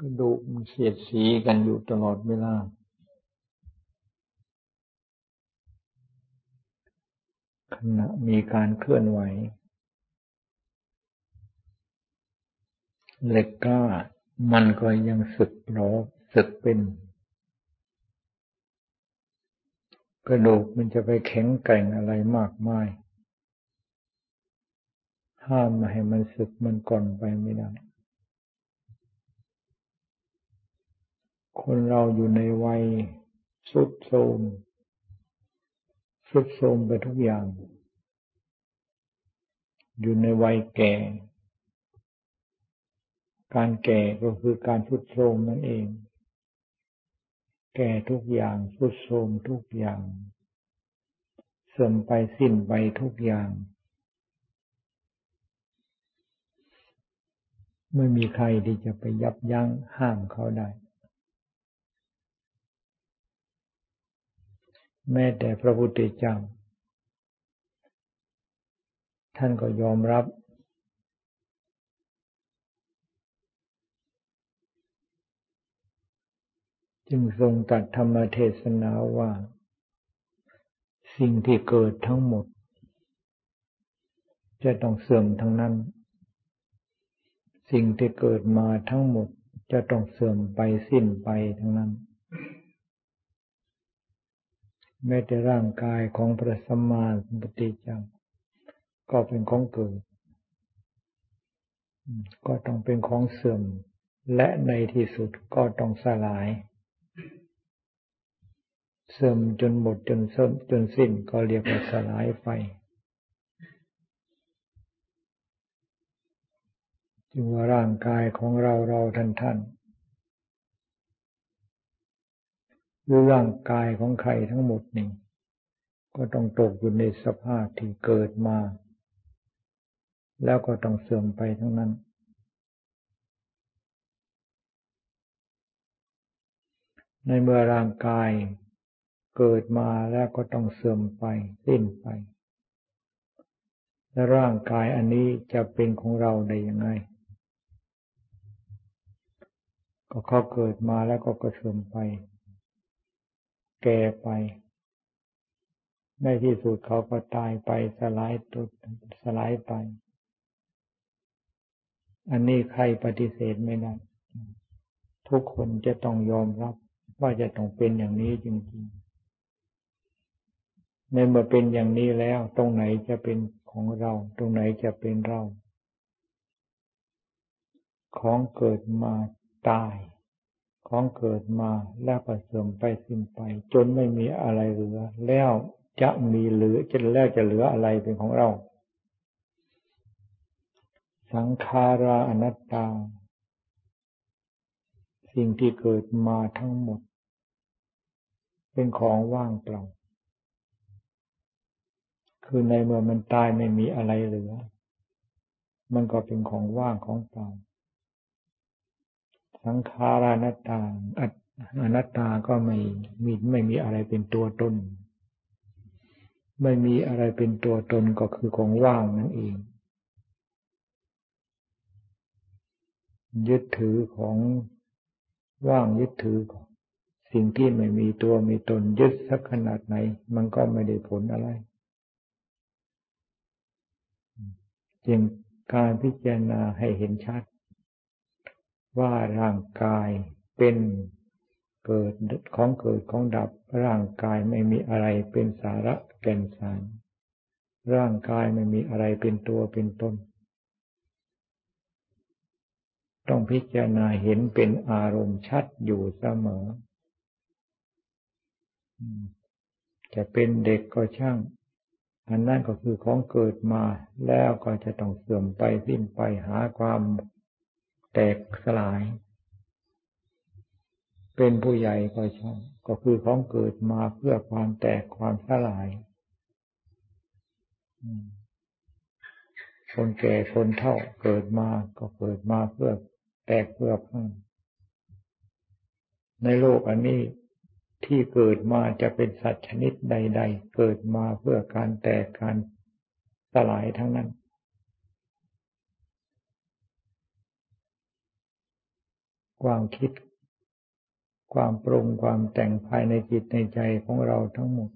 กระดูกมันเสียดสีกันอยู่ตลอดเวลา ขณะมีการเคลื่อนไหว เหล็กกล้ามันก็ยังสึกหรอสึกเป็น กระดูกมันจะไปแข็งแกร่งอะไรมากมาย ห้ามมาให้มันสึกมันก่อนไปไม่ได้ คนเราอยู่ในวัยสุดโทมสุดโทมไปทุกอย่าง อยู่ในวัยแก่ การแก่ก็คือการสุดโทมนั่นเอง แก่ทุกอย่างสุดโทมทุกอย่าง เสื่อมไปสิ้นไปทุกอย่าง ไม่มีใครที่จะไปยับยั้งห้ามเขาได้ แม้แต่พระพุทธเจ้า ท่านก็ยอมรับ จึงทรงตัดธรรมเทศนาว่า สิ่งที่เกิดทั้งหมด จะต้องเสื่อมทั้งนั้น สิ่งที่เกิดมาทั้งหมดจะต้องเสื่อมไปสิ้นไปทั้งนั้น แม้แต่ร่างกายของพระสัมมาสัมพุทธเจ้าก็เป็นของเกิด ก็ต้องเป็นของเสื่อม และในที่สุดก็ต้องสลาย เสื่อมจนหมดจนสิ้นจนสิ้นก็เรียกว่าสลายไป จึงว่าร่างกายของเราเราท่านท่าน รือร่างกายของใครทั้งหมดนี่ก็ต้องตกอยู่ในสภาพที่เกิดมา แล้วก็ต้องเสื่อมไปทั้งนั้น ในเมื่อร่างกายเกิดมาแล้วก็ต้องเสื่อมไปสิ้นไป และร่างกายอันนี้จะเป็นของเราได้ยังไง ก็เขาเกิดมาแล้วก็กระเสื่อมไป แก่ไป ในที่สุดเขาก็ตายไปสลายตุสลายไป อันนี้ใครปฏิเสธไม่ได้ ทุกคนจะต้องยอมรับ ว่าจะต้องเป็นอย่างนี้จริงๆ ในเมื่อเป็นอย่างนี้แล้ว ตรงไหนจะเป็นของเรา ตรงไหนจะเป็นเรา ของเกิดมาตาย ของเกิดมาแล้วก็เสื่อมไปสิ้นไป จนไม่มีอะไรเหลือ แล้วจะมีเหลือจะแล้วจะเหลืออะไรเป็นของเรา สังขาราอนัตตา สิ่งที่เกิดมาทั้งหมด เป็นของว่างเปล่า คือในเมื่อมันตายไม่มีอะไรเหลือ มันก็เป็นของว่างของเปล่า สังขารานัตตาอนัตตาก็ไม่มีไม่มีอะไรเป็นตัวตน ไม่มีอะไรเป็นตัวตนก็คือของว่างนั่นเอง ยึดถือของว่างยึดถือของสิ่งที่ไม่มีตัวมีตนยึดสักขนาดไหน มันก็ไม่ได้ผลอะไร จึงการพิจารณาให้เห็นชัด ว่าร่างกายเป็นเกิดของเกิดของดับ ร่างกายไม่มีอะไรเป็นสาระแก่นสาร ร่างกายไม่มีอะไรเป็นตัวเป็นตนต้องพิจารณาเห็นเป็นอารมณ์ชัดอยู่เสมอ จะเป็นเด็กก็ช่าง อันนั้นก็คือของเกิดมาแล้วก็จะต้องเสื่อมไปสิ้นไปหาความ แตกสลาย เป็นผู้ใหญ่ก็ใช่ก็คือของเกิดมาเพื่อความแตกความสลาย คนแก่คนเฒ่าเกิดมาก็เกิดมาเพื่อแตกเพื่อพังในโลกอันนี้ที่เกิดมาจะเป็นสัตว์ชนิดใด ๆ เกิดมาเพื่อการแตกการสลายทั้งนั้น ความคิด ความปรุงความแต่งภายในจิตในใจของเราทั้งหมด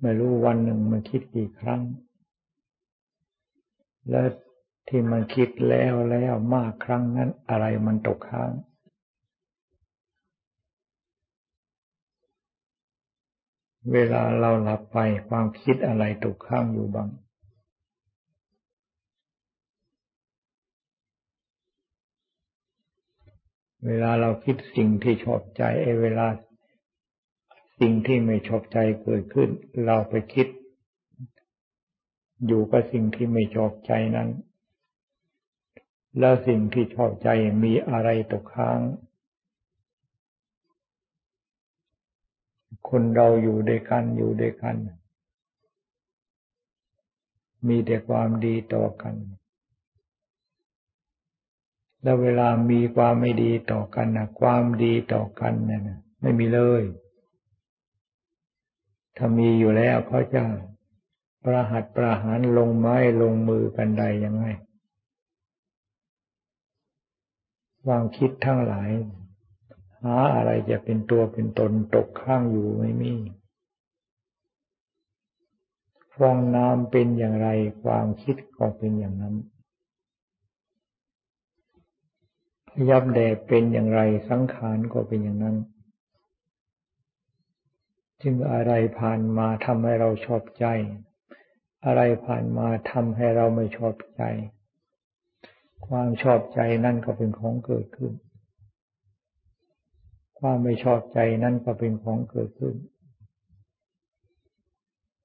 ไม่รู้วันหนึ่งมันคิดกี่ครั้ง และที่มันคิดแล้วแล้วมากครั้งนั้นอะไรมันตกค้างเวลาเราหลับไปความคิดอะไรตกค้างอยู่บ้าง เวลาเราคิดสิ่งที่ชอบใจไอ้เวลาสิ่งที่ไม่ชอบใจเกิดขึ้น เราไปคิด อยู่กับสิ่งที่ไม่ชอบใจนั้น แล้วสิ่งที่ชอบใจมีอะไรตกค้าง คนเราอยู่ด้วยกันอยู่ด้วยกัน มีแต่ความดีต่อกัน แล้วเวลามีความไม่ดีต่อกันนะความดีต่อกันเนี่ยไม่มีเลย ถ้ามีอยู่แล้วเขาจะประหัตประหารลงไม้ลงมือกันใดยังไงความคิดทั้งหลาย หาอะไรจะเป็นตัวเป็นตนตกข้างอยู่ไม่มีฟองน้ำเป็นอย่างไรความคิดก็เป็นอย่างนั้น ยับแดดเป็นอย่างไรสังขารก็เป็นอย่างนั้น จึงอะไรผ่านมาทำให้เราชอบใจ อะไรผ่านมาทำให้เราไม่ชอบใจ ความชอบใจนั่นก็เป็นของเกิดขึ้น ความไม่ชอบใจนั่นก็เป็นของเกิดขึ้น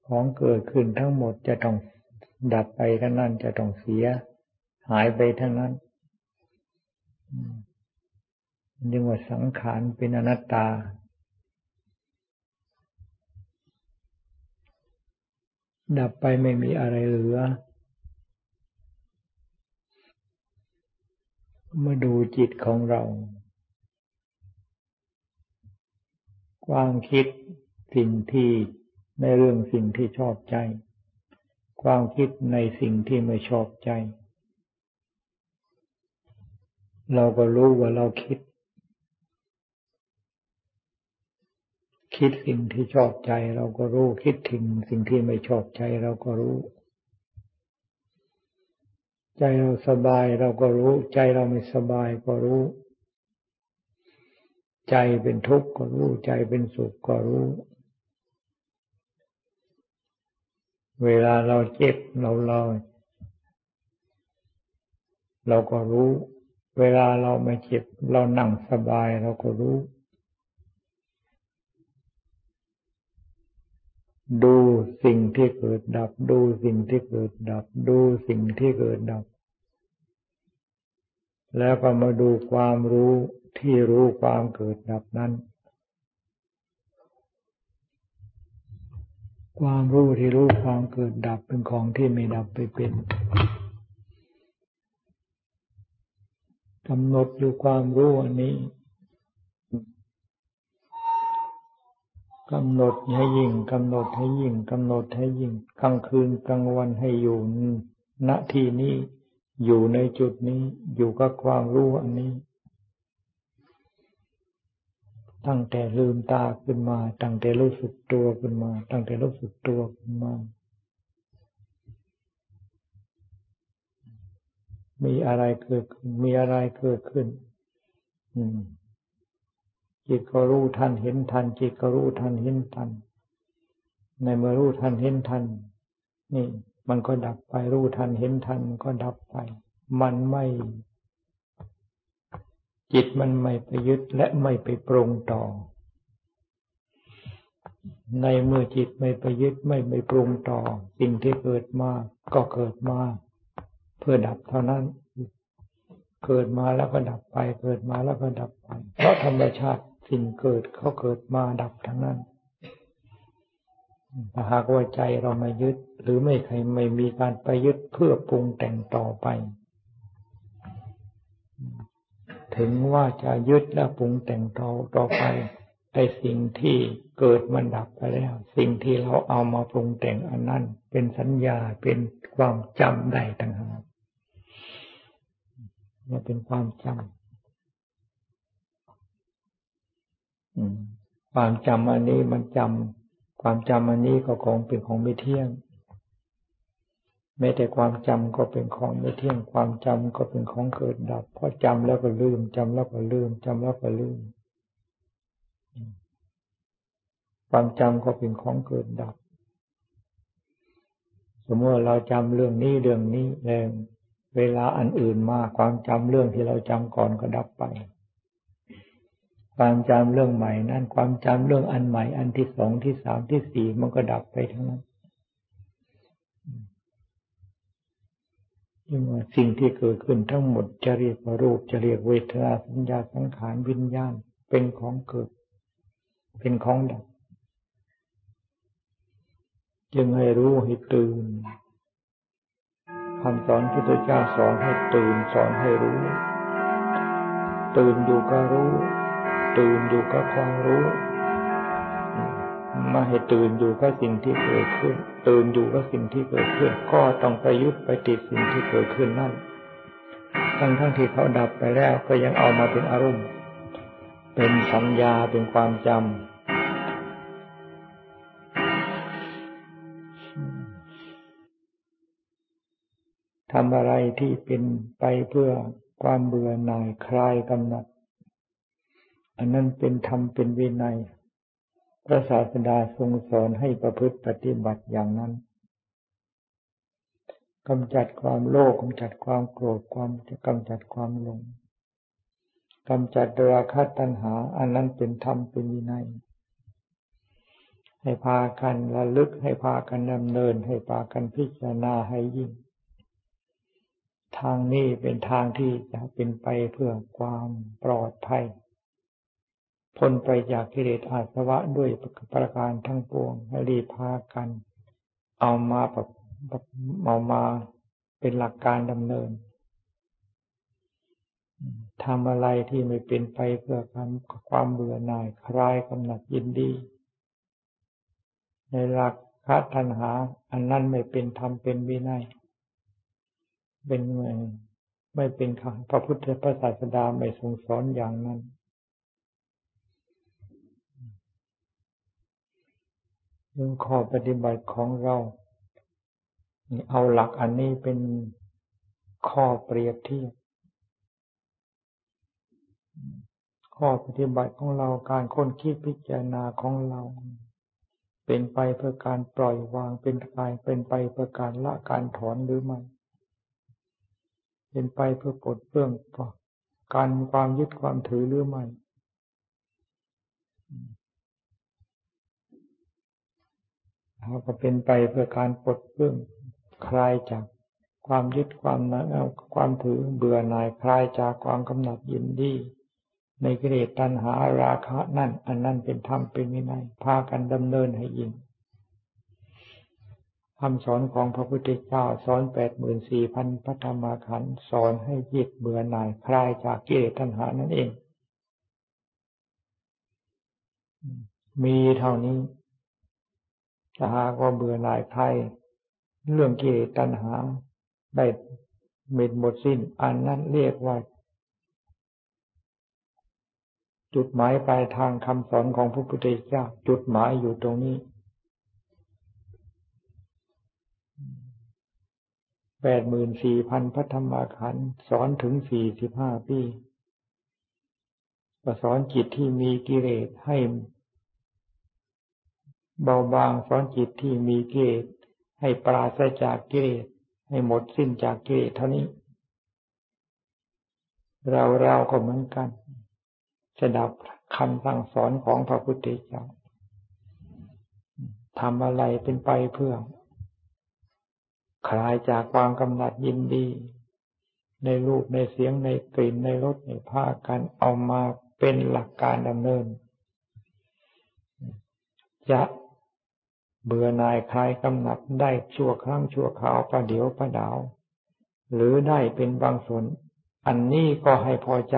ของเกิดขึ้นทั้งหมดจะต้องดับไปทั้งนั้นจะต้องเสีย หายไปทั้งนั้น ยกว่าสังขารเป็นอนัตตา ดับไปไม่มีอะไรเหลือมาดูจิตของเรา ความคิดสิ่งที่ในเรื่องสิ่งที่ชอบใจ ความคิดในสิ่งที่ไม่ชอบใจ เราก็รู้ว่าเราคิด คิดสิ่งที่ชอบใจเราก็รู้ คิดถึงสิ่งที่ไม่ชอบใจเราก็รู้ ใจเราสบายเราก็รู้ ใจเราไม่สบายก็รู้ ใจเป็นทุกข์ก็รู้ ใจเป็นสุขก็รู้ เวลาเราเจ็บเราเราเราก็รู้ เวลาเราไม่เจ็บ เรานั่งสบายเราก็รู้ ดูสิ่งที่เกิดดับ ดูสิ่งที่เกิดดับ ดูสิ่งที่เกิดดับ แล้วก็มาดูความรู้ที่รู้ความเกิดดับนั้น ความรู้ที่รู้ความเกิดดับเป็นของที่ไม่ดับไปเป็น กำหนดอยู่ความรู้อันนี้กำหนดให้ยิ่งกำหนดให้ยิ่งกำหนดให้ยิ่งกลางคืนกลางวันให้อยู่ณที่นี้อยู่ในจุดนี้อยู่กับความรู้อันนี้ ตั้งแต่ลืมตาขึ้นมา ตั้งแต่รู้สึกตัวขึ้นมา ตั้งแต่รู้สึกตัวขึ้นมา มีอะไรเกิดขึ้น มีอะไรเกิดขึ้นจิตก็รู้ทันเห็นทัน จิตก็รู้ทันเห็นทัน ในเมื่อรู้ทันเห็นทัน นี่ มันก็ดับไปรู้ทันเห็นทันก็ดับไป มันไม่ จิตมันไม่ไปยึดและไม่ไปปรุงต่อ ในเมื่อจิตไม่ไปยึดไม่ไปปรุงต่อ สิ่งที่เกิดมาก็เกิดมา เพื่อดับเท่านั้น เกิดมาแล้วก็ดับไป เกิดมาแล้วก็ดับไป เพราะธรรมชาติสิ่งเกิดเขาเกิดมาดับทั้งนั้นถ้าหากว่าใจเราไม่ยึด หรือไม่ใครไม่มีการไปยึดเพื่อปรุงแต่งต่อไป ถึงว่าจะยึดและปรุงแต่งต่อต่อไปไอ้สิ่งที่เกิดมันดับไปแล้ว สิ่งที่เราเอามาปรุงแต่งอันนั้น เป็นสัญญาเป็นความจำได้ต่างหาก เนี่เป็นความจำความจำอันนี้มันจำความจำอันนี้ก็ของเป็นของไม่เที่ยงม้แต่ความจำก็เป็นของไม่เที่ยง ความจำก็เป็นของเกิดดับ เพราะจำแล้วก็ลืมจำแล้วก็ลืมจำแล้วก็ลืม ความจำก็เป็นของเกิดดับ สมมติเราจำเรื่องนี้เรื่องนี้แล้ว เวลาอันอื่นมาความจำเรื่องที่เราจำก่อนก็ดับไป ความจำเรื่องใหม่นั่นความจำเรื่องอันใหม่ อันที่สองที่สามที่สี่มันก็ดับไปทั้งนั้นยิ่งว่าสิ่งที่เกิดขึ้นทั้งหมดจะเรียกว่ารูปจะเรียกเวทนาสัญญาสังขารวิญญาณเป็นของเกิด เป็นของดับ จึงให้รู้ให้ตื่น คำสอนพุทธเจ้าสอนให้ตื่นสอนให้รู้ ตื่นอยู่ก็รู้ ตื่นอยู่ก็ความรู้มาให้ตื่นอยู่กับสิ่งที่เกิดขึ้น ตื่นอยู่กับสิ่งที่เกิดขึ้น ก็ต้องไปยึดไปติดสิ่งที่เกิดขึ้นนั่นทั้งทั้งที่เขาดับไปแล้วก็ยังเอามาเป็นอารมณ์ เป็นสัญญาเป็นความจำ ทำอะไรที่เป็นไปเพื่อความเบื่อหน่ายคลายกำหนัด อันนั้นเป็นธรรมเป็นวินัย พระศาสดาทรงสอนให้ประพฤติปฏิบัติอย่างนั้นกำจัดความโลภกำจัดความโกรธความกำจัดความหลงกำจัดราคะตัณหา อันนั้นเป็นธรรมเป็นวินัย ให้พากันระลึกให้พากันดำเนิน ให้พากันพิจารณาให้ยิ่ง ทางนี้เป็นทางที่จะเป็นไปเพื่อความปลอดภัย พ้นไปจากกิเลสอาสวะด้วยประการทั้งปวงให้รีพากัน เอามาแบบเอามาเป็นหลักการดำเนินทำอะไรที่ไม่เป็นไปเพื่อความความเบื่อหน่ายคลายกำหนัดยินดี ในหลักคาตัณหา อันนั้นไม่เป็นธรรมเป็นวินัย เป็นเมืไม่เป็นพระพุทธพระศาสดาไม่ทรงสอนอย่างนั้น เรื่องข้อปฏิบัติของเรา เอาหลักอันนี้เป็นข้อเปรียบเทียบ ข้อปฏิบัติของเราการค้นคิดพิจารณาของเรา เป็นไปเพื่อการปล่อยวางเป็นไปเป็นไปเพื่อการละการถอนหรือไม่ เป็นไปเพื่อปลดเปลื้องการความยึดความถือหรือไม่เราก็เป็นไปเพื่อการปลดเปลื้องคลายจากความยึดความนัความถือเบื่อหน่ายคลายจากความกำหนัดยินดีในกิเลสตัณหาราคะนั่น อันนั้นเป็นธรรมเป็นวินัยพากันดำเนินให้ยิ่ง คำสอนของพระพุทธเจ้าสอนแปดหมื่นสี่พันพระธรรมขันธ์สอนให้ยิดเบื่อหน่ายคลายจากกิเลสตัณหานั่นเอง มีเท่านี้ถ้าหากว่าเบื่อหน่ายใครเรื่องกิเลสตัณหาได้เม็ดหมดสิ้น อันนั้นเรียกว่า จุดหมายปลายทางคำสอนของพระพุทธเจ้า จุดหมายอยู่ตรงนี้ แปดหมื่นสี่พันพระธรรมขันธ์สอนถึงสี่สิบห้าปีก็สอนจิตที่มีกิเลสให้เบาบางสอนจิตที่มีกิเลสให้ปราศจากกิเลสให้หมดสิ้นจากกิเลสเท่านี้ เราเราก็เหมือนกันจะดับคำสั่งสอนของพระพุทธเจ้าทำอะไรเป็นไปเพื่อ คลายจากความกำหนัดยินดี ในรูปในเสียงในกลิ่นในรสในผ้ากันเอามาเป็นหลักการดำเนิน จะเบื่อหน่ายคลายกำหนัดได้ชั่วครั้งชั่วคราวประเดี๋ยวประดาว หรือได้เป็นบางส่วน อันนี้ก็ให้พอใจ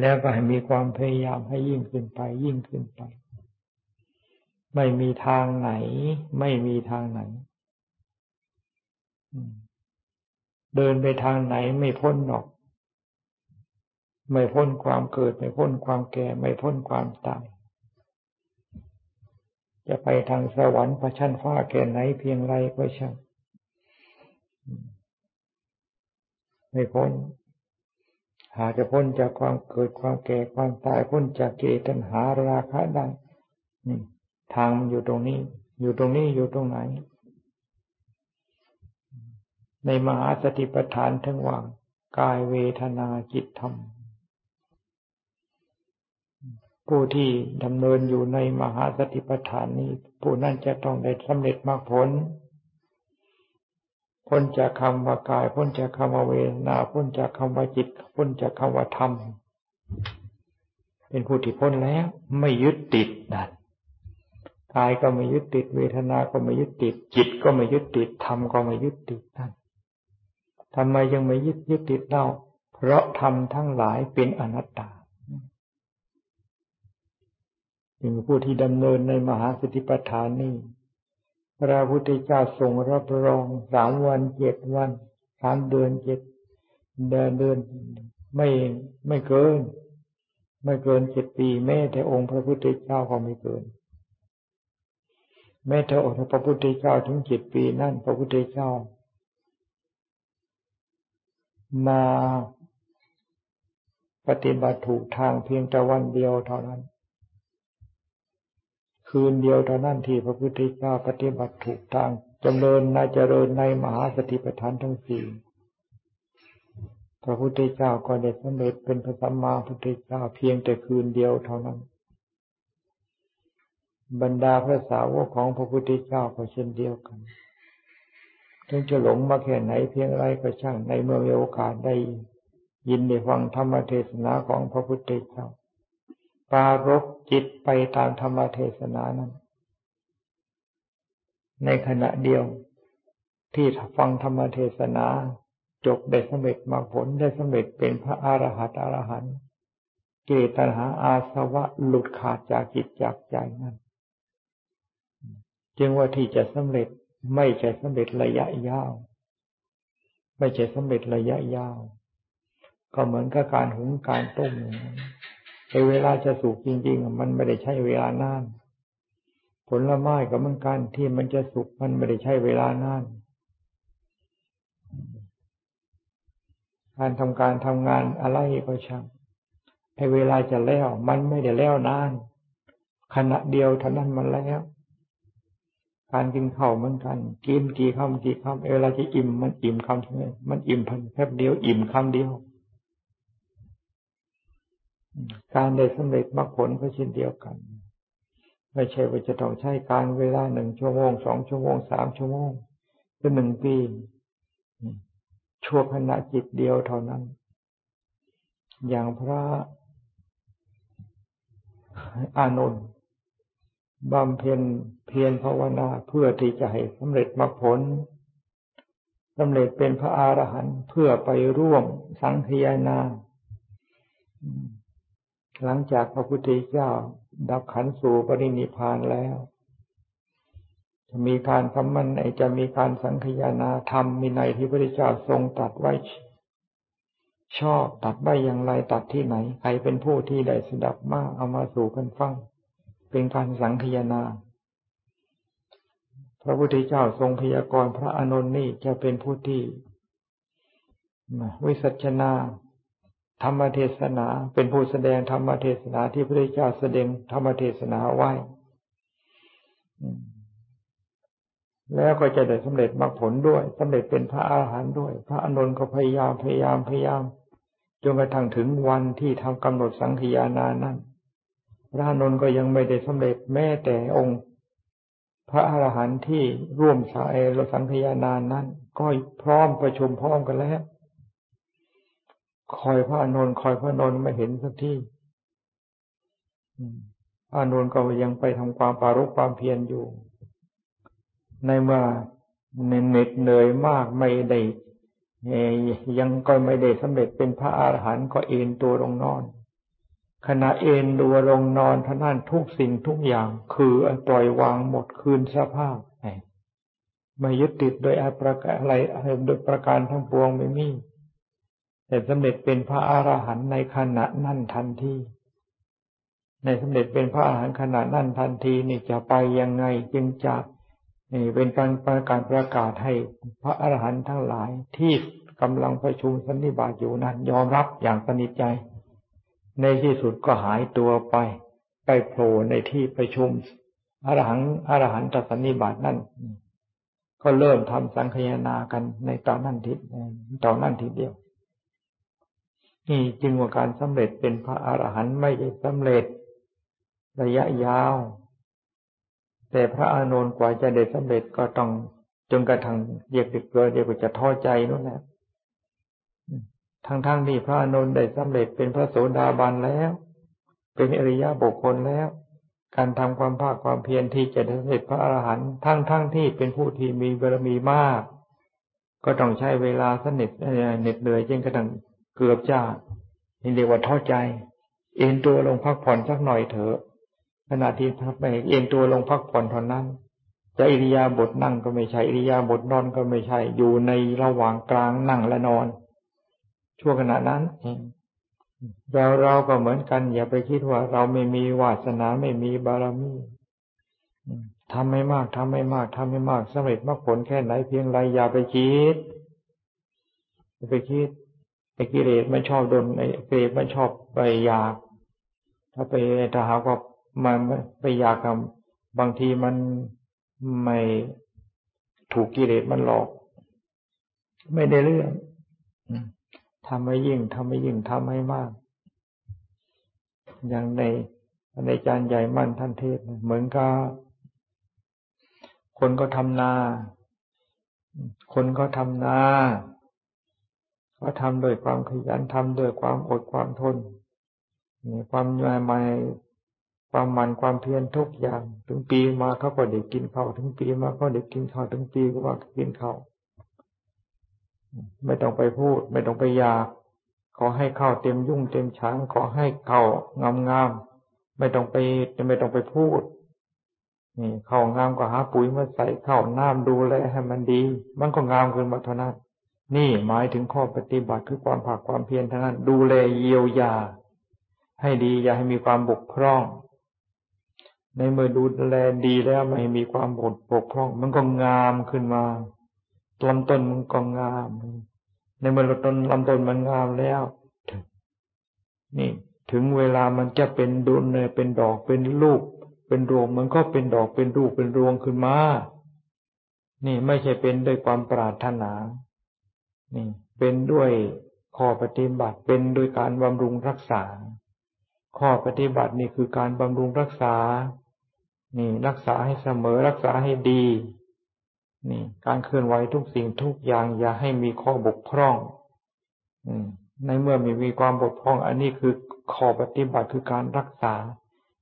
แล้วก็ให้มีความพยายามให้ยิ่งขึ้นไปยิ่งขึ้นไป ไม่มีทางไหน ไม่มีทางไหน เดินไปทางไหนไม่พ้นหรอก ไม่พ้นความเกิด ไม่พ้นความแก่ ไม่พ้นความตาย จะไปทางสวรรค์ประชันฟ้าแก่ไหนเพียงไรก็ช่างไม่พ้น หาจะพ้นจากความเกิดความแก่ความตายพ้นจากเกตัญหาราคะได้นี่ทางมันอยู่ตรงนี้ อยู่ตรงนี้อยู่ตรงไหน ในมหาสติปัฏฐานทั้งว่างกายเวทนาจิตธรรม ผู้ที่ดำเนินอยู่ในมหาสติปัฏฐานนี้ ผู้นั้นจะต้องได้สำเร็จมรรคผล พ้นจากคำว่ากาย พ้นจากคำว่าเวทนา พ้นจากคำว่าจิต พ้นจากคำว่าธรรม เป็นผู้ที่พ้นแล้ว ไม่ยึดติดนั่นกายก็ไม่ยึดติด เวทนาก็ไม่ยึดติด จิตก็ไม่ยึดติด ธรรมก็ไม่ยึดติดนั่น ทำไมยังไม่ยึดยึดติดเล่า เพราะธรรมทั้งหลายเป็นอนัตตาจึงผู้ที่ดำเนินในมหาสติปัฏฐานนี้พระพุทธเจ้าทรงรับรองสามวันเจ็ดวันสามเดือนเจ็ดเดือนเดือนไม่ไม่เกิน ไม่เกินเจ็ดปี แม้แต่องค์พระพุทธเจ้าก็ไม่เกิน แม้แต่องค์พระพุทธเจ้าถึงเจ็ดปีนั่นพระพุทธเจ้า มาปฏิบัติถูกทางเพียงแต่วันเดียวเท่านั้น คืนเดียวเท่านั้นที่พระพุทธเจ้าปฏิบัติถูกทางจำเริญนาเจริญในมหาสติปัฏฐานทั้งสี่พระพุทธเจ้าก็ได้สำเร็จเป็นพระสัมมาพุทธเจ้าเพียงแต่คืนเดียวเท่านั้น บรรดาพระสาวกของพระพุทธเจ้าก็เช่นเดียวกัน ถึงจะหลงมาแค่ไหนเพียงไรก็ช่างในเมื่อมีโอกาสได้ยินได้ฟังธรรมเทศนาของพระพุทธเจ้าปารกจิตไปตามธรรมเทศนานั้น ในขณะเดียวที่ฟังธรรมเทศนา จบได้สำเร็จมาผลได้สำเร็จเป็นพระอรหัตอรหันต์เกตหาอาสวะหลุดขาดจากจิตจากใจนั้น จึงว่าที่จะสำเร็จ ไม่ใช่สำเร็จระยะยาว ไม่ใช่สำเร็จระยะยาว ก็เหมือนกับการหุงการต้มไอ้เวลาจะสุกจริงๆ มันไม่ได้ใช้เวลานาน ผลไม้ก็เหมือนกันที่มันจะสุกมันไม่ได้ใช้เวลานานการทำการทำงานอะไรก็ช่างไอ้เวลาจะแล้ว มันไม่ได้แล้วนาน ขณะเดียวเท่านั้นมันแล้ว การกินข้าวเหมือนกัน กินกี่คำกี่คำเวลาจะอิ่มมันอิ่มคำเท่านั้นมันอิ่มพันแป๊บเดียวอิ่มคำเดียว การได้สำเร็จมรรคผลก็เช่นเดียวกัน ไม่ใช่ว่าจะต้องใช้การเวลาหนึ่งชั่วโมงสองชั่วโมงสามชั่วโมงหรือหนึ่งปีชั่วขณะจิตเดียวเท่านั้น อย่างพระอานนท์ บำเพ็ญเพียรภาวนาเพื่อที่จะให้สำเร็จมรรคผลสำเร็จเป็นพระอรหันต์เพื่อไปร่วมสังขยานา หลังจากพระพุทธเจ้า ดับขันสู่ปรินิพานแล้ว จะมีการคำมันจะมีการสังคยานาธรรมมีในที่พระพุทธเจ้าทรงตัดไว้ ชอบตัดไว้อย่างไรตัดที่ไหน ใครเป็นผู้ที่ได้สดับมากเอามาสู่กันฟัง เป็นการสังคยนา พระพุทธเจ้าทรงพยากรณ์พระอานุนนี่จะเป็นผู้ที่วิสัชนา ธรรมเทศนา เป็นผู้แสดงธรรมเทศนาที่พระเจ้าแสดงธรรมเทศนาไว้ แล้วก็จะได้สำเร็จมรรคผลด้วยสำเร็จเป็นพระอาหารหันต์ด้วย พระอานุนก็พยายามพยายามพยายามจนกระทั่งถึงวันที่ทำกำหนดสังขยานานั้น พระอนุนก็ยังไม่ได้สำเร็จแม้แต่องค์พระอรหันต์ที่ร่วมสายรสังขยานานนั้น ก็พร้อมประชุมพร้อมกันแล้ว คอยพระานนท์คอยพระนนท์ไม่เห็นสักที่พระานนท์ก็ยังไปทำความปารุกความเพียรอยู่ ในเมื่อเหน็ดเหนื่อยมากไม่ได้ยังก็ไม่ได้สำเร็จเป็นพระอรหันต์ก็เอนตัวลงนอน ขณะเอนตัวลงนอนท่านั้นทุกสิ่งทุกอย่าง คือปล่อยวางหมดคืนสภาพไม่ยึดติดโดยอะไรโดยประการทั้งปวงไม่มีแต่สำเร็จเป็นพระอรหันต์ในขณะนั้นทันทีในสำเร็จเป็นพระอรหันต์ขณะนั้นทันทีนี่จะไปยังไงจึงจะนี่เป็นการประกาศประกาศให้พระอรหันต์ทั้งหลายที่กำลังประชุมสันนิบาตอยู่นั้นยอมรับอย่างสนิทใจ ในที่สุดก็หายตัวไป ไปโผล่ในที่ประชุมอรหังอรหันตสันนิบาตนั่น ก็เริ่มทำสังคยนากันในตอนนั้นทีตอนนั้นทีเดียว นี่จึงว่าการสำเร็จเป็นพระอรหันต์ไม่ใช่สำเร็จ ระยะยาว แต่พระอานนท์กว่าจะได้สำเร็จก็ต้องจนกระทั่งเรียกเด็กเกิดเรียกว่าจะท้อใจนั่นแหละ ทั้งๆทที่พระอานนท์ได้สำเร็จเป็นพระโสดาบันแล้ว เป็นอริยบุคคลแล้ว การทำความภาคความเพียรที่จะได้สำเร็จพระอรหันต์ทั้งๆทที่เป็นผู้ที่มีบารมีมาก ก็ต้องใช้เวลาสนิทเหน็ดเหนื่อยจนกระทั่งเกือบจะนี่เรียกว่าท้อใจ เอ็นตัวลงพักผ่อนสักหน่อยเถอะขณะที่ทับไปเอ็นตัวลงพักผ่อนเท่านั้นจะอิริยาบถนั่งก็ไม่ใช่อิริยาบถนอนก็ไม่ใช่ อยู่ในระหว่างกลางนั่งและนอน ช่วงขณะนั้นเราเราก็เหมือนกัน อย่าไปคิดว่าเราไม่มีวาสนาไม่มีบารมีทำไม่มากทำไม่มากทำไม่มากสำเร็จมรรคผลแค่ไหนเพียงไรอย่าไปคิดอย่าไปคิดไอ้กิเลสมันชอบโดนไอ้กิเลสมันชอบไปอยาก ถ้าไปถ้าหากว่ามันไปอยากกับบางทีมันไม่ถูกกิเลสมันหลอก ไม่ได้เรื่อง ทำให้ยิ่งทำให้ยิ่งทำให้มาก อย่างในในจารย์ใหญ่มั่นท่านเทศเหมือนกับคนก็ทำนา คนก็ทำนาก็ทำโดยความขยันทำโดยความอดความทนมีความหมายความมันความเพียรทุกอย่าง ถึงปีมาเขาก็ได้กินข้าวถึงปีมาเขาได้กินข้าวถึงปีก็ว่ากินข้าว ไม่ต้องไปพูด ไม่ต้องไปอยากขอให้ข้าวเต็มยุ่งเต็มช้าง ขอให้เข้างามงามไม่ต้องไปไม่ต้องไปพูดนี่เข้างามก็หาปุ๋ยมาใส่เข้าน้ำดูแลให้มันดี มันก็งามขึ้นมาเท่านั้นนี่หมายถึงข้อปฏิบัติคือความผักความเพียรทั้งนั้น ดูแลเยียวยา ให้ดีอย่าให้มีความบกพร่อง ในเมื่อดูแลดีแล้วไม่มีความบกพร่อง มันก็งามขึ้นมา ลำต้นมันก็งาม ในเมื่อลำต้นลำต้นมันงามแล้ว นี่ถึงเวลามันจะเป็นดุลเลยเป็นดอกเป็นลูก เป็นรวงมันก็เป็นดอกเป็นลูกเป็นรวงขึ้นมา นี่ไม่ใช่เป็นด้วยความปรารถนา นี่ เป็นด้วยข้อปฏิบัติเป็นโดยการบำรุงรักษา ข้อปฏิบัตินี่คือการบำรุงรักษา นี่รักษาให้เสมอรักษาให้ดี นี่ การเคลื่อนไหวทุกสิ่งทุกอย่าง อย่าให้มีข้อบกพร่องในเมื่อมีมีความบกพร่อง อันนี้คือข้อปฏิบัติคือการรักษา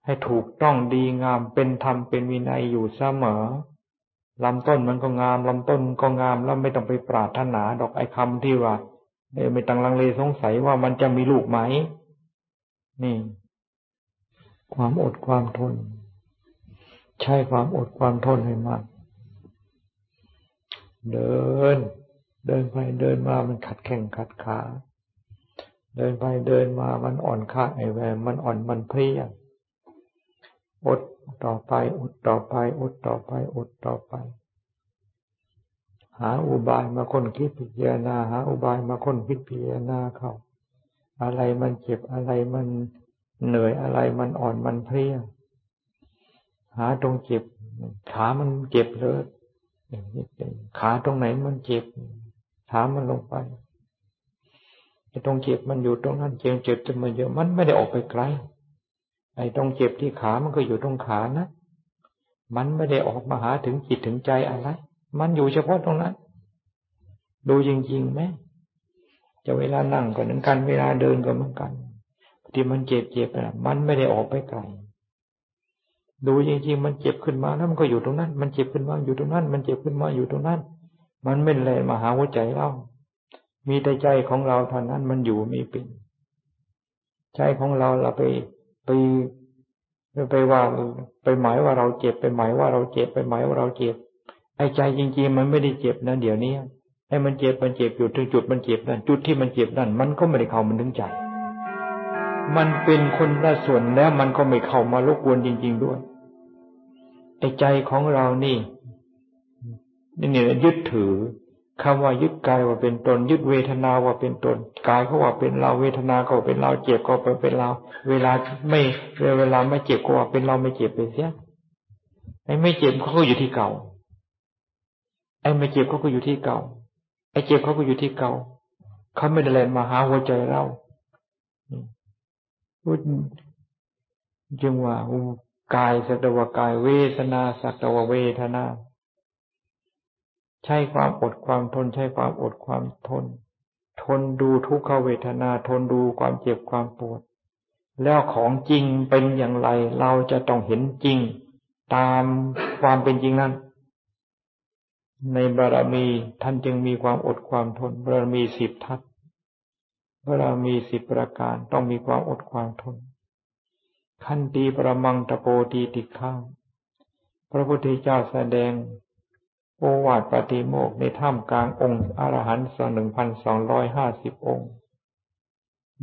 ให้ถูกต้องดีงามเป็นธรรมเป็นวินัยอยู่เสมอลำต้นมันก็งามลำต้นก็งามแล้วไม่ต้องไปปรารถนาดอกไอ้คำที่ว่าไม่ต้องลังเลสงสัยว่ามันจะมีลูกไหม นี่ ความอดความทน ใช้ความอดความทนให้มาก เดิน เดินไปเดินมามันขัดแข่งขัดขา เดินไปเดินมามันอ่อนค่าไอแวมมันอ่อนมันเพลียอดต่อไปอดต่อไปอดต่อไปอดต่อไป หาอุบายมาคนคิดพิจารณาหาอุบายมาคนคิดพิจารณาเขาอะไรมันเจ็บอะไรมันเหนื่อยอะไรมันอ่อนมันเพลียหาตรงเจ็บขามันเจ็บเลย ขาตรงไหนมันเจ็บถามมันลงไปไอ้ตรงเจ็บมันอยู่ตรงนั้นเจ็บเจ็บจะมาเยอะมันไม่ได้ออกไปไกลไอ้ตรงเจ็บที่ขามันก็อยู่ตรงขานะมันไม่ได้ออกมาหาถึงจิตถึงใจอะไร มันอยู่เฉพาะตรงนั้น ดูจริงๆไหมจะเวลานั่งก็เหมือนกัน เวลาเดินก็เหมือนกันที่มันเจ็บเจ็บนะมันไม่ได้ออกไปไกล ดูจริงๆมันเจ็บขึ้นมาแล้วมันก็อยู่ตรงนั้น มันเจ็บขึ้นมาอยู่ตรงนั้น มันเจ็บขึ้นมาอยู่ตรงนั้น มันไม่แลมาหาหัวใจเรามีแต่ใจของเราเท่านั้นมันอยู่มีเป็น ใจของเราเราไปไปไปว่าไปหมายว่าเราเจ็บไปหมายว่าเราเจ็บไปหมายว่าเราเจ็บ ไอ้ใจจริงๆ มันไม่ได้เจ็บนะเดี๋ยวนี้ไอ้มันเจ็บมันเจ็บอยู่ถึงจุดมันเจ็บนั่นจุดที่มันเจ็บนั่นมันก็ไม่ได้เข้ามันถึงใจ มันเป็นคนละส่วนแล้วมันก็ไม่เข้ามารบกวนจริง ๆด้วยไอ้ใจของเรานี่นี่เนี่ยยึดถือคำว่ายึดกายว่าเป็นตน ยึดเวทนาว่าเป็นตนกายเขาว่าเป็นเราเวทนาก็เป็นเราเจ็บก็เป็นเรา เวลาไม่เวลาไม่เจ็บก็ว่าเป็นเราไม่เจ็บไปเสียไอ้ไม่เจ็บเขาก็อยู่ที่เก่าไอ้ไม่เจ็บเขาก็อยู่ที่เก่าไอ้เจ็บเขาก็อยู่ที่เก่าเขาไม่ได้แลนมาหาหัวใจเรา พูดจึงว่ากายสัตวกายเวทนาสัตวเวทนา ใช้ความอดความทน ใช้ความอดความทน ทนดูทุกขเวทนา ทนดูความเจ็บความปวด แล้วของจริงเป็นอย่างไร เราจะต้องเห็นจริง ตามความเป็นจริงนั้น ในบารมีท่านจึงมีความอดความทนบารมีสิบทัศ บารมีสิบประการต้องมีความอดความทน ขันตีประมังตะโปตีติข้างพระพุทธเจ้าแสดงโอวาทปฏิโมกในถ้ำกลางองค์อรหันต์สองหนึ่งพันสองร้อยห้าสิบองค์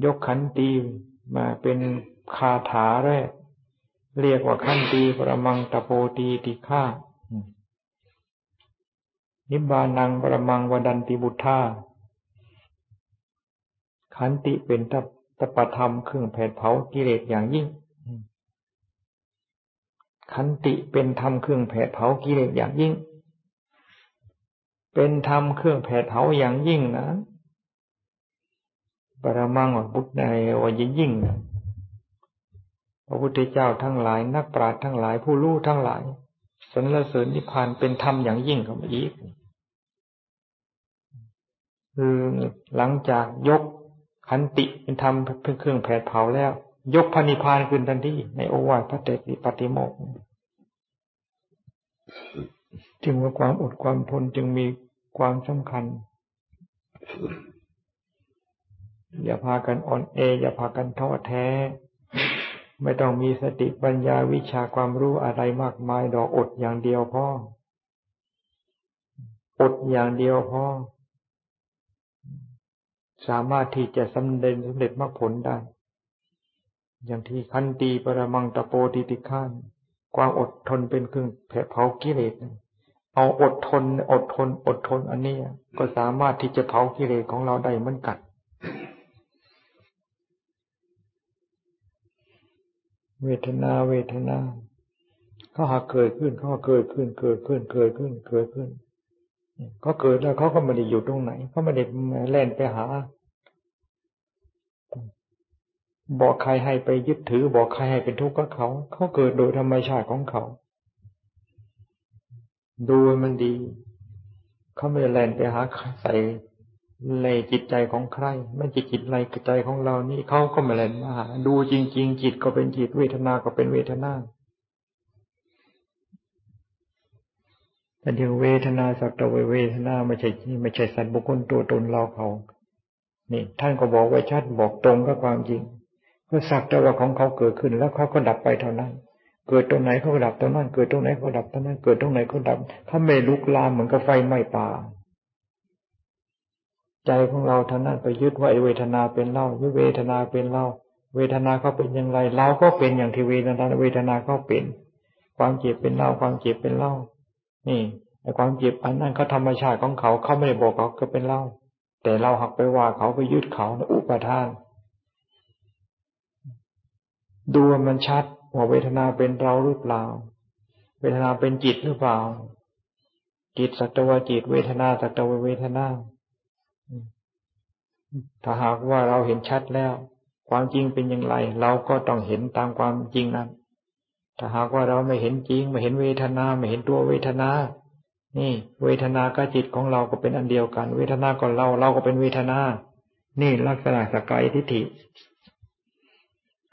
ยกขันตีมาเป็นคาถาแรก เรียกว่าขันตีประมังตะโปตีติฆานิบานังประมังวดันติบุธา ขันติเป็นตตปธรรมเครื่องแผดเผากิเลสอย่างยิ่ง ขันติเป็นธรรมเครื่องแผดเผากิเลสอย่างยิ่ง เป็นธรรมเครื่องแผดเผาอย่างยิ่งนะปรมังว่าพุทธในว่ายิ่งยิ่งนะพระพุทธเจ้าทั้งหลาย นักปราชญ์ทั้งหลายผู้รู้ทั้งหลายสรรเสริญนิพพานเป็นธรรมอย่างยิ่งของอีกคือหลังจากยก ขันติเป็นธรรมเพื่อเครื่องแผดเผาแล้ว ยกพระนิพพานขึ้นทันทีในโอวาทพระเตติปฏิโมกข์จึงว่าความอดความทนจึงมีความสำคัญ อย่าพากันอ่อนเอ อย่าพากันท้อแท้ ไม่ต้องมีสติปัญญาวิชาความรู้อะไรมากมายดอกอดอย่างเดียวพ่อ อดอย่างเดียวพ่อ สามารถที่จะสำเร็จสำเร็จมรรคผลได้ อย่างที่คันตีปรมังตะโปติติขานความอดทนเป็นเครื่องเผากิเลสเอาอดทน อดทน อดทน อันนี้ก็สามารถที่จะเผากิเลสของเราได้เหมือนกัน เวทนาเวทนาเขาหากเกิดขึ้นเขาเกิดขึ้นเกิดขึ้นเกิดขึ้นเกิดขึ้น เขาเกิดแล้วเขาก็ไม่ได้อยู่ตรงไหนเขาไม่ได้แล่นไปหา บอกใครให้ไปยึดถือ บอกใครให้เป็นทุกข์กับเขาเขาเกิดโดยธรรมชาติของเขา ดูมันดี เขาไม่แลนไปหาใส่ในจิตใจของใคร ไม่จิตจิตในใจของเรานี่เขาก็ไม่แลนมาหาดูจริง ๆ จิตก็เป็นจิตเวทนาก็เป็นเวทนา แต่เดี๋ยวเวทนาสักแต่เวทนาไม่ใช่ไม่ใช่สัตว์บุคคลตัวตนเราเขา นี่ ท่านก็บอกไว้ชัดบอกตรงกับความจริงก็สักแต่ว่าของเขาเกิดขึ้น แล้วเขาก็ดับไปเท่านั้น เกิดตรงไหนเขาดับตรงนั้น เกิดตรงไหนเขาดับตรงนั้น เกิดตรงไหนเขาดับถ้าไม่ลุกลามเหมือนกับไฟไหม้ป่าใจของเราท่านั้นไปยึดว่าเวทนาเป็นเล่ายึดเวทนาเป็นเล่า เวทนาเขาเป็นอย่างไร เราก็เป็นอย่างที่เวทนาเวทนาเขาเป็น ความเจ็บเป็นเล่าความเจ็บเป็นเล่า นี่ไอ้ความเจ็บอันนั้นเขาธรรมชาติของเขาเขาไม่ได้บอกเขาก็เป็นเล่า แต่เราหักไปว่าเขาไปยึดเขาอุปทาน ดูมันชัดว่าเวทนาเป็นเราหรือเปล่า เวทนาเป็นจิตหรือเปล่า จิตสัตวจิตเวทนาสัตวเวทนาถ้าหากว่าเราเห็นชัดแล้ว ความจริงเป็นอย่างไร เราก็ต้องเห็นตามความจริงนั้น ถ้าหากว่าเราไม่เห็นจริง ไม่เห็นเวทนา ไม่เห็นตัวเวทนา นี่ เวทนากับจิตของเราก็เป็นอันเดียวกัน เวทนาก่อนเรา เราก็เป็นเวทนา นี่ลักษณะสกายทิฏฐิ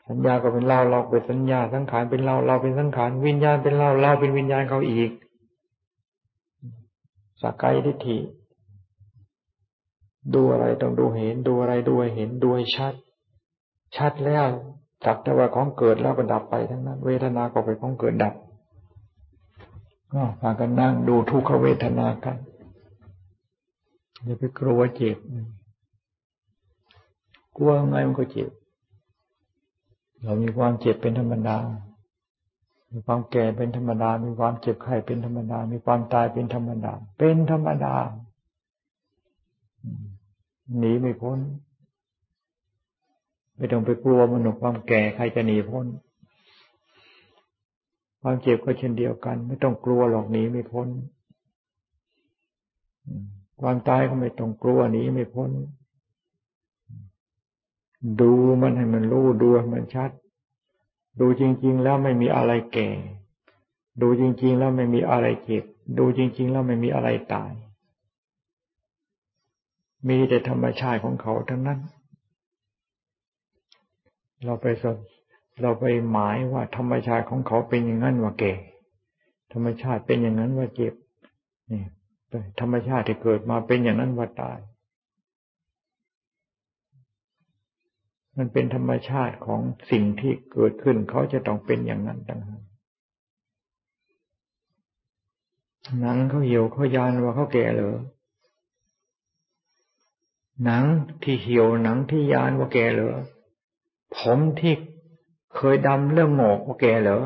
สัญญาก็เป็นเรา เราเป็นสัญญา สังขารเป็นเรา เราเป็นสังขาร วิญญาณเป็นเรา เราเป็นวิญญาณเขาอีกสกายทิฏฐิ ดูอะไรต้องดูเห็น ดูอะไรดูเห็น ดูให้ชัด ชัดแล้ว จับแต่ว่าของเกิดแล้วก็ดับไปทั้งนั้น เวทนาก็เป็นของเกิดดับก็พากันนั่งดูทุกขเวทนากันอย่าไปกลัวเจ็บกลัวไงมันก็เจ็บ เรามีความเจ็บเป็นธรรมดา มีความแก่เป็นธรรมดา มีความเจ็บไข้เป็นธรรมดา มีความตายเป็นธรรมดา เป็นธรรมดาหนีไม่พ้น ไม่ต้องไปกลัวมันหนุกความแก่ใครจะหนีพ้น ความเจ็บก็เช่นเดียวกัน ไม่ต้องกลัวหรอกหนีไม่พ้น ความตายก็ไม่ต้องกลัวหนีไม่พ้น ดูมันให้มันรู้ดูให้มันชัด ดูจริง ๆ แล้วไม่มีอะไรแก่ ดูจริง ๆ แล้วไม่มีอะไรเจ็บ ดูจริง ๆ แล้วไม่มีอะไรตาย มีแต่ธรรมชาติของเขาทั้งนั้น เราไปสเราไปหมายว่าธรรมชาติของเขาเป็นอย่างนั้นว่าแก่ ธรรมชาติเป็นอย่างนั้นว่าเจ็บนี่ธรรมชาติที่เกิดมาเป็นอย่างนั้นว่าตาย มันเป็นธรรมชาติของสิ่งที่เกิดขึ้นเขาจะต้องเป็นอย่างนั้นต่างหากหนังเขาเหี่ยวเขายานว่าเขาแก่เหรอหนังที่เหี่ยวหนังที่ยานว่าแก่เหรอ ผมที่เคยดำเริ่มหงอกว่าแกเหรอ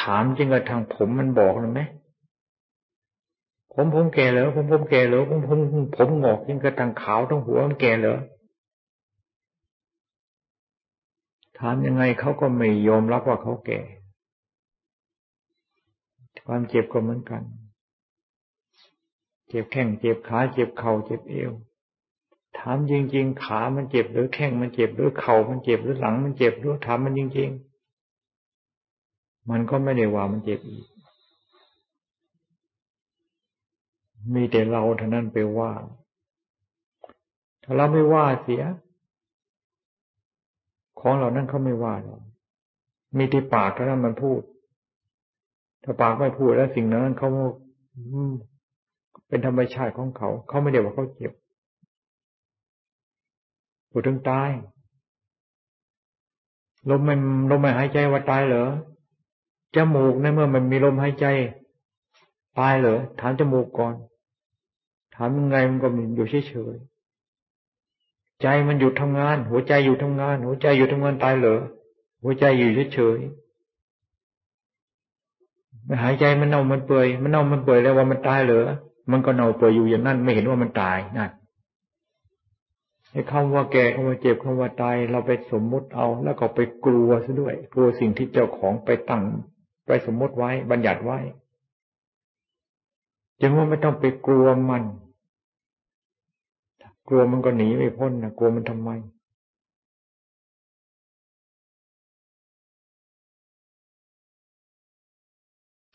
ถามจริงกระทางผมมันบอกเลยไหมผมผมแก่เหรอผมผมแก่เหรอผมผมผมหงอกยิ่งกระตังขาวทั้งหัวมันแก่เหรอถามยังไงเขาก็ไม่ยอมรับว่าเขาแก่ ความเจ็บก็เหมือนกัน เจ็บแข้งเจ็บขา เจ็บเข่าเจ็บเอว ถามจริง ๆ ขามันเจ็บหรือแข้งมันเจ็บหรือเข่ามันเจ็บหรือหลังมันเจ็บหรือถามมันจริง ๆ มันก็ไม่ได้ว่ามันเจ็บอีก มีแต่เราเท่านั้นไปว่า ถ้าเราไม่ว่าเสีย ของเหล่านั้นเขาไม่ว่าเรามีที่ปากเท่านั้นมันพูด ถ้าปากไม่พูดแล้วสิ่งนั้นเขาเป็นธรรมชาติของเขา เขาไม่ได้ว่าเขาเจ็บ พูดถึงตายลมมันลมไม่หายใจว่าตายเหรอจมูกในเมื่อมันมีลมหายใจ ตายเหรอถามจมูกก่อนทำยังไงมันก็มันอยู่เฉยๆใจมันหยุดทำงาน หัวใจอยู่ทำงาน หัวใจอยู่ทำงานตายเหรอหัวใจอยู่เฉยๆมันหายใจมันเน่ามันเปื่อยมันเน่ามันเปื่อยแล้วว่ามันตายเหรอมันก็เน่าเปื่อยอยู่อย่างนั้นไม่เห็นว่ามันตายนั่น ไอ้คำว่าแก่คำว่าเจ็บคำว่าตายเราไปสมมุติเอา แล้วก็ไปกลัวซะด้วยกลัวสิ่งที่เจ้าของไปตั้งไปสมมติไว้ บัญญัติไว้จึงว่าไม่ต้องไปกลัวมัน กลัวมันก็หนีไม่พ้นนะกลัวมันทำไม